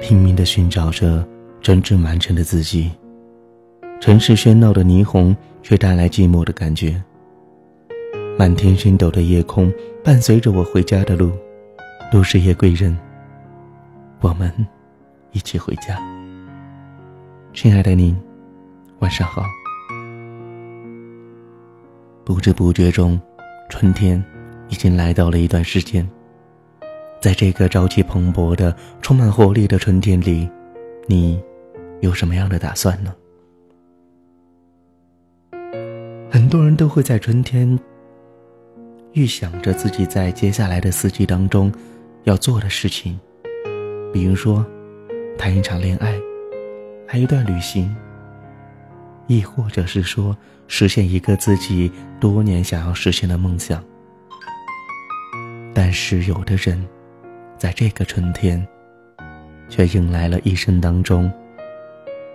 拼命地寻找着真正完成的自己。城市喧闹的霓虹，却带来寂寞的感觉。满天星斗的夜空，伴随着我回家的路，都是夜归人。我们一起回家。亲爱的您，晚上好。不知不觉中，春天已经来到了一段时间。在这个朝气蓬勃的、充满活力的春天里，你有什么样的打算呢？很多人都会在春天预想着自己在接下来的四季当中要做的事情，比如说谈一场恋爱，还一段旅行，亦或者是说实现一个自己多年想要实现的梦想。但是有的人。在这个春天，却迎来了一生当中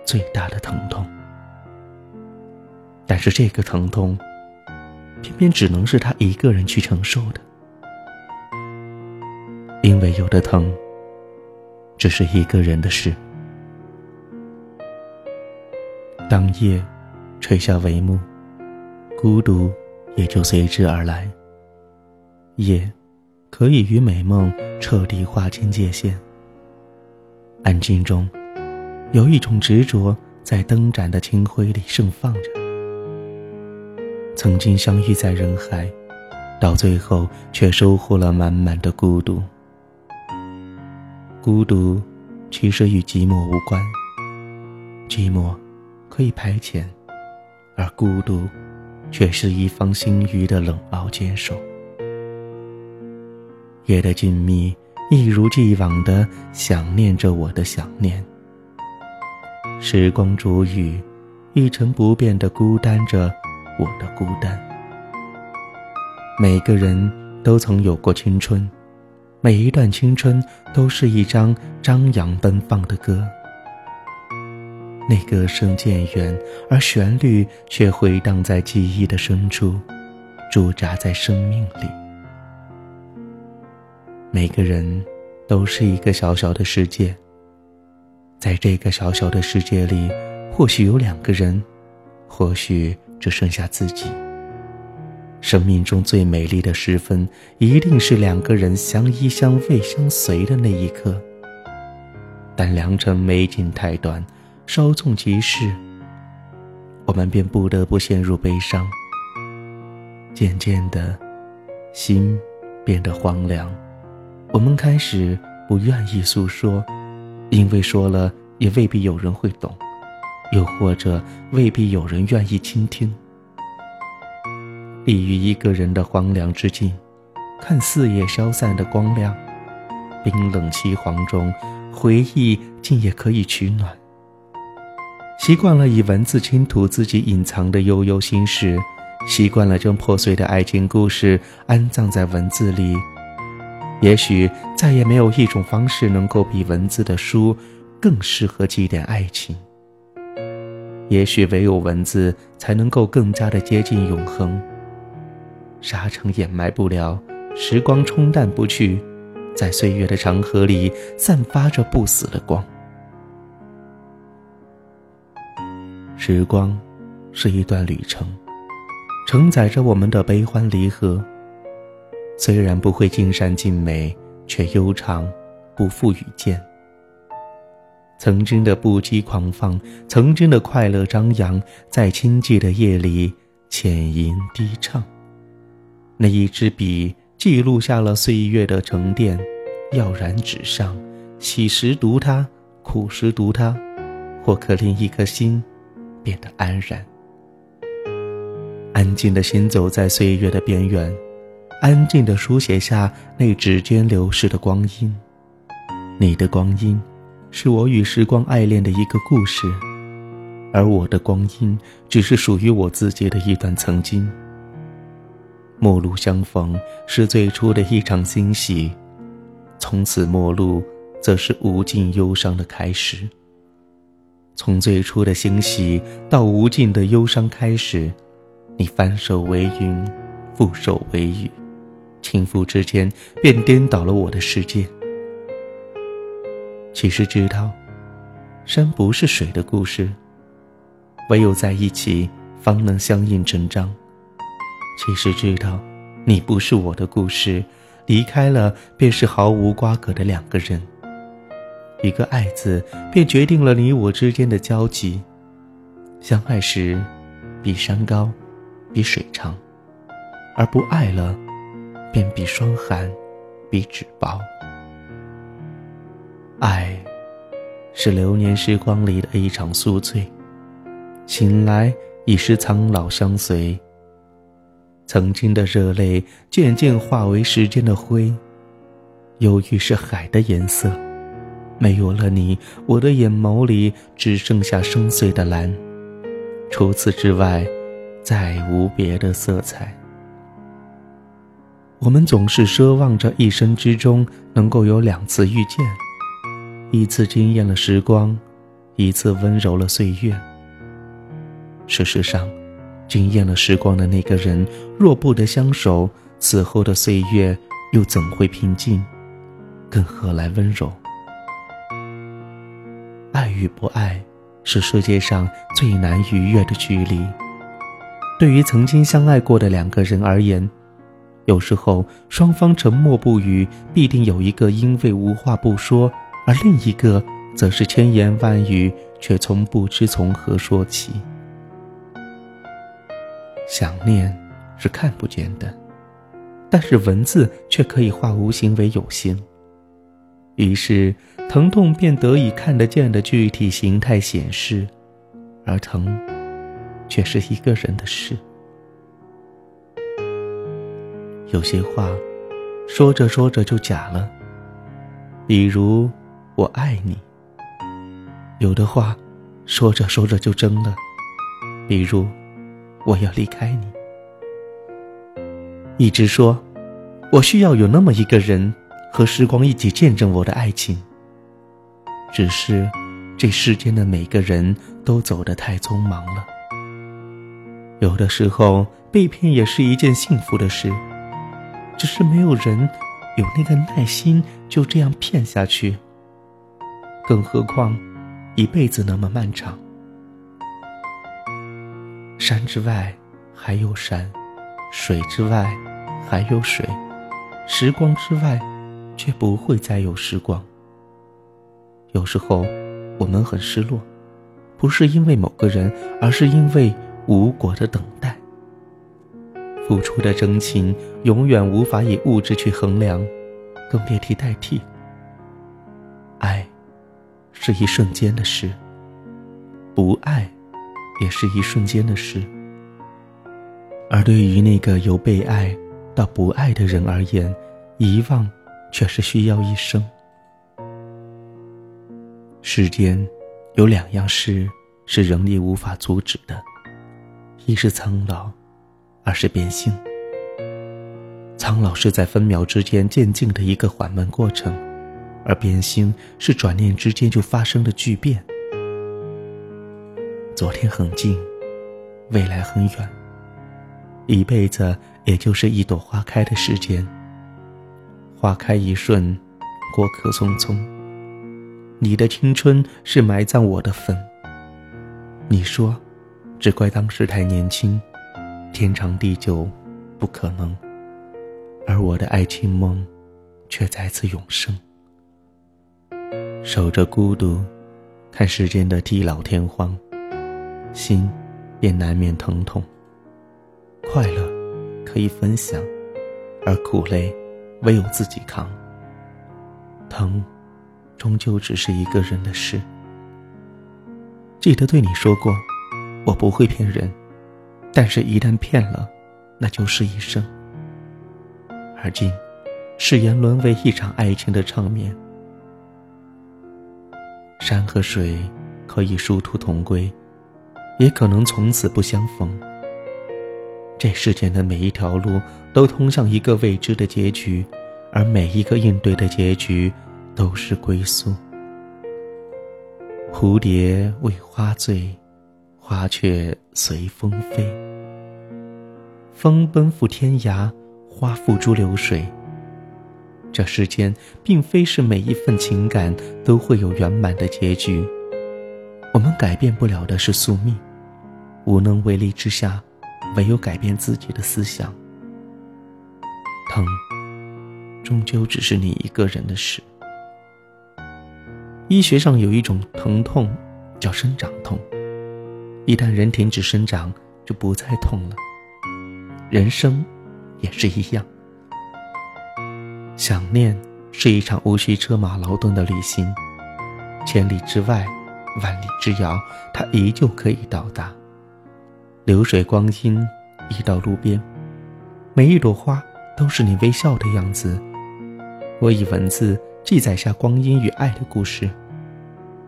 最大的疼痛。但是这个疼痛，偏偏只能是他一个人去承受的，因为有的疼，只是一个人的事。当夜垂下帷幕，孤独也就随之而来。夜。可以与美梦彻底划清界限。安静中，有一种执着在灯盏的清辉里盛放着。曾经相遇在人海，到最后却收获了满满的孤独。孤独，其实与寂寞无关。寂寞，可以排遣，而孤独，却是一方心余的冷傲坚守。夜的静谧，一如既往的想念着我的想念。时光煮雨，一成不变的孤单着我的孤单。每个人都曾有过青春，每一段青春都是一张张扬奔放的歌。那歌声渐远，而旋律却回荡在记忆的深处，驻扎在生命里。每个人都是一个小小的世界，在这个小小的世界里，或许有两个人，或许只剩下自己。生命中最美丽的时分，一定是两个人相依相偎相随的那一刻。但良辰美景太短，稍纵即逝，我们便不得不陷入悲伤。渐渐的，心变得荒凉。我们开始不愿意诉说，因为说了也未必有人会懂，又或者未必有人愿意倾听。立于一个人的荒凉之境，看四野消散的光亮，冰冷凄惶中，回忆竟也可以取暖。习惯了以文字倾吐自己隐藏的悠悠心事，习惯了将破碎的爱情故事安葬在文字里。也许再也没有一种方式能够比文字的书更适合祭奠爱情。也许唯有文字才能够更加的接近永恒。沙尘掩埋不了，时光冲淡不去，在岁月的长河里散发着不死的光。时光是一段旅程，承载着我们的悲欢离合。虽然不会尽善尽美，却悠长，不负遇见。曾经的不羁狂放，曾经的快乐张扬，在清寂的夜里浅吟低唱。那一支笔记录下了岁月的沉淀，耀然纸上。喜时读它，苦时读它，或可令一颗心变得安然。安静的行走在岁月的边缘。安静地书写下那指尖流逝的光阴，你的光阴，是我与时光爱恋的一个故事，而我的光阴，只是属于我自己的一段曾经。陌路相逢是最初的一场欣喜，从此陌路，则是无尽忧伤的开始。从最初的欣喜到无尽的忧伤开始，你翻手为云，覆手为雨。轻浮之间，便颠倒了我的世界。其实知道，山不是水的故事。唯有在一起，方能相映成章。其实知道，你不是我的故事。离开了，便是毫无瓜葛的两个人。一个“爱”字，便决定了你我之间的交集。相爱时，比山高，比水长；而不爱了，便比霜寒，比纸薄。爱，是流年时光里的一场宿醉。醒来已是苍老相随，曾经的热泪渐渐化为时间的灰，忧郁是海的颜色，没有了你，我的眼眸里只剩下深邃的蓝，除此之外，再无别的色彩。我们总是奢望着一生之中能够有两次遇见，一次惊艳了时光，一次温柔了岁月。事实上，惊艳了时光的那个人，若不得相守，此后的岁月又怎会平静？更何来温柔？爱与不爱，是世界上最难逾越的距离。对于曾经相爱过的两个人而言，有时候双方沉默不语，必定有一个因为无话不说，而另一个则是千言万语，却从不知从何说起。想念是看不见的，但是文字却可以化无形为有形。于是，疼痛便得以看得见的具体形态显示，而疼，却是一个人的事。有些话，说着说着就假了，比如“我爱你”；有的话，说着说着就真了，比如。我要离开你，一直说，我需要有那么一个人，和时光一起见证我的爱情。只是，这世间的每个人都走得太匆忙了。有的时候，被骗也是一件幸福的事，只是没有人有那个耐心就这样骗下去。更何况，一辈子那么漫长。山之外还有山，水之外还有水，时光之外却不会再有时光。有时候我们很失落，不是因为某个人，而是因为无果的等待。付出的真情永远无法以物质去衡量，更别提代替。爱是一瞬间的事，不爱。也是一瞬间的事，而对于那个由被爱到不爱的人而言，遗忘却是需要一生。世间有两样事是人力无法阻止的，一是苍老，而是变心。苍老是在分秒之间渐进的一个缓慢过程，而变心是转念之间就发生的巨变。昨天很近，未来很远。一辈子也就是一朵花开的时间。花开一瞬，过客匆匆。你的青春是埋葬我的坟。你说，只怪当时太年轻，天长地久不可能。而我的爱情梦，却再次永生。守着孤独，看世间的地老天荒。心，便难免疼痛。快乐可以分享，而苦累唯有自己扛。疼，终究只是一个人的事。记得对你说过，我不会骗人，但是一旦骗了，那就是一生。而今，誓言沦为一场爱情的场面。山和水可以殊途同归。也可能从此不相逢。这世间的每一条路都通向一个未知的结局，而每一个应对的结局都是归宿。蝴蝶为花醉，花却随风飞。风奔赴天涯，花付诸流水。这世间并非是每一份情感都会有圆满的结局。我们改变不了的是宿命，无能为力之下，唯有改变自己的思想。疼，终究只是你一个人的事。医学上有一种疼痛，叫生长痛。一旦人停止生长，就不再痛了。人生也是一样。想念是一场无需车马劳顿的旅行，千里之外，万里之遥，它依旧可以到达。流水光阴，一到路边，每一朵花都是你微笑的样子。我以文字记载下光阴与爱的故事，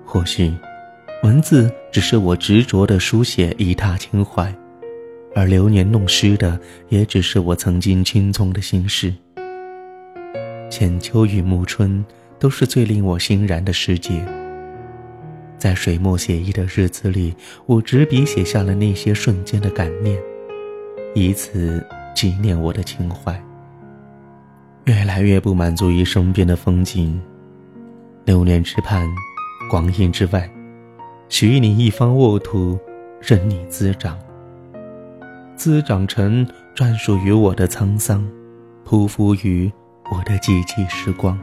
或许。文字只是我执着的书写一踏情怀，而流年弄湿的也只是我曾经青葱的心事。浅秋与暮春都是最令我欣然的时节。在水墨写意的日子里，我执笔写下了那些瞬间的感念，以此纪念我的情怀。越来越不满足于身边的风景，流年之畔，光阴之外。许你一方沃土，任你滋长。滋长成专属于我的沧桑，匍匐于我的寂寂时光。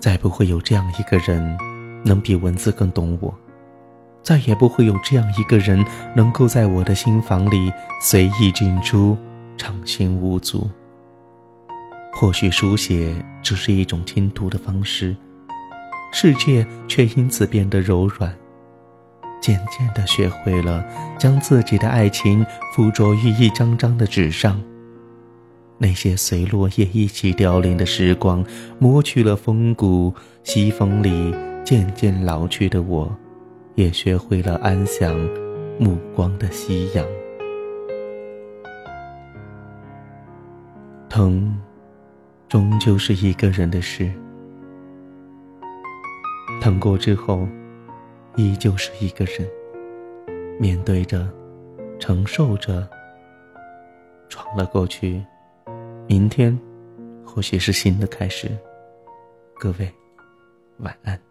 再不会有这样一个人，能比文字更懂我；再也不会有这样一个人，能够在我的心房里随意进出，畅行无阻。或许书写只是一种倾吐的方式。世界却因此变得柔软，渐渐地学会了将自己的爱情附着于一张张的纸上。那些随落叶一起凋零的时光，磨去了风骨，西风里渐渐老去的我，也学会了安享目光的夕阳。疼，终究是一个人的事。疼过之后，依旧是一个人，面对着，承受着，闯了过去。明天，或许是新的开始。各位，晚安。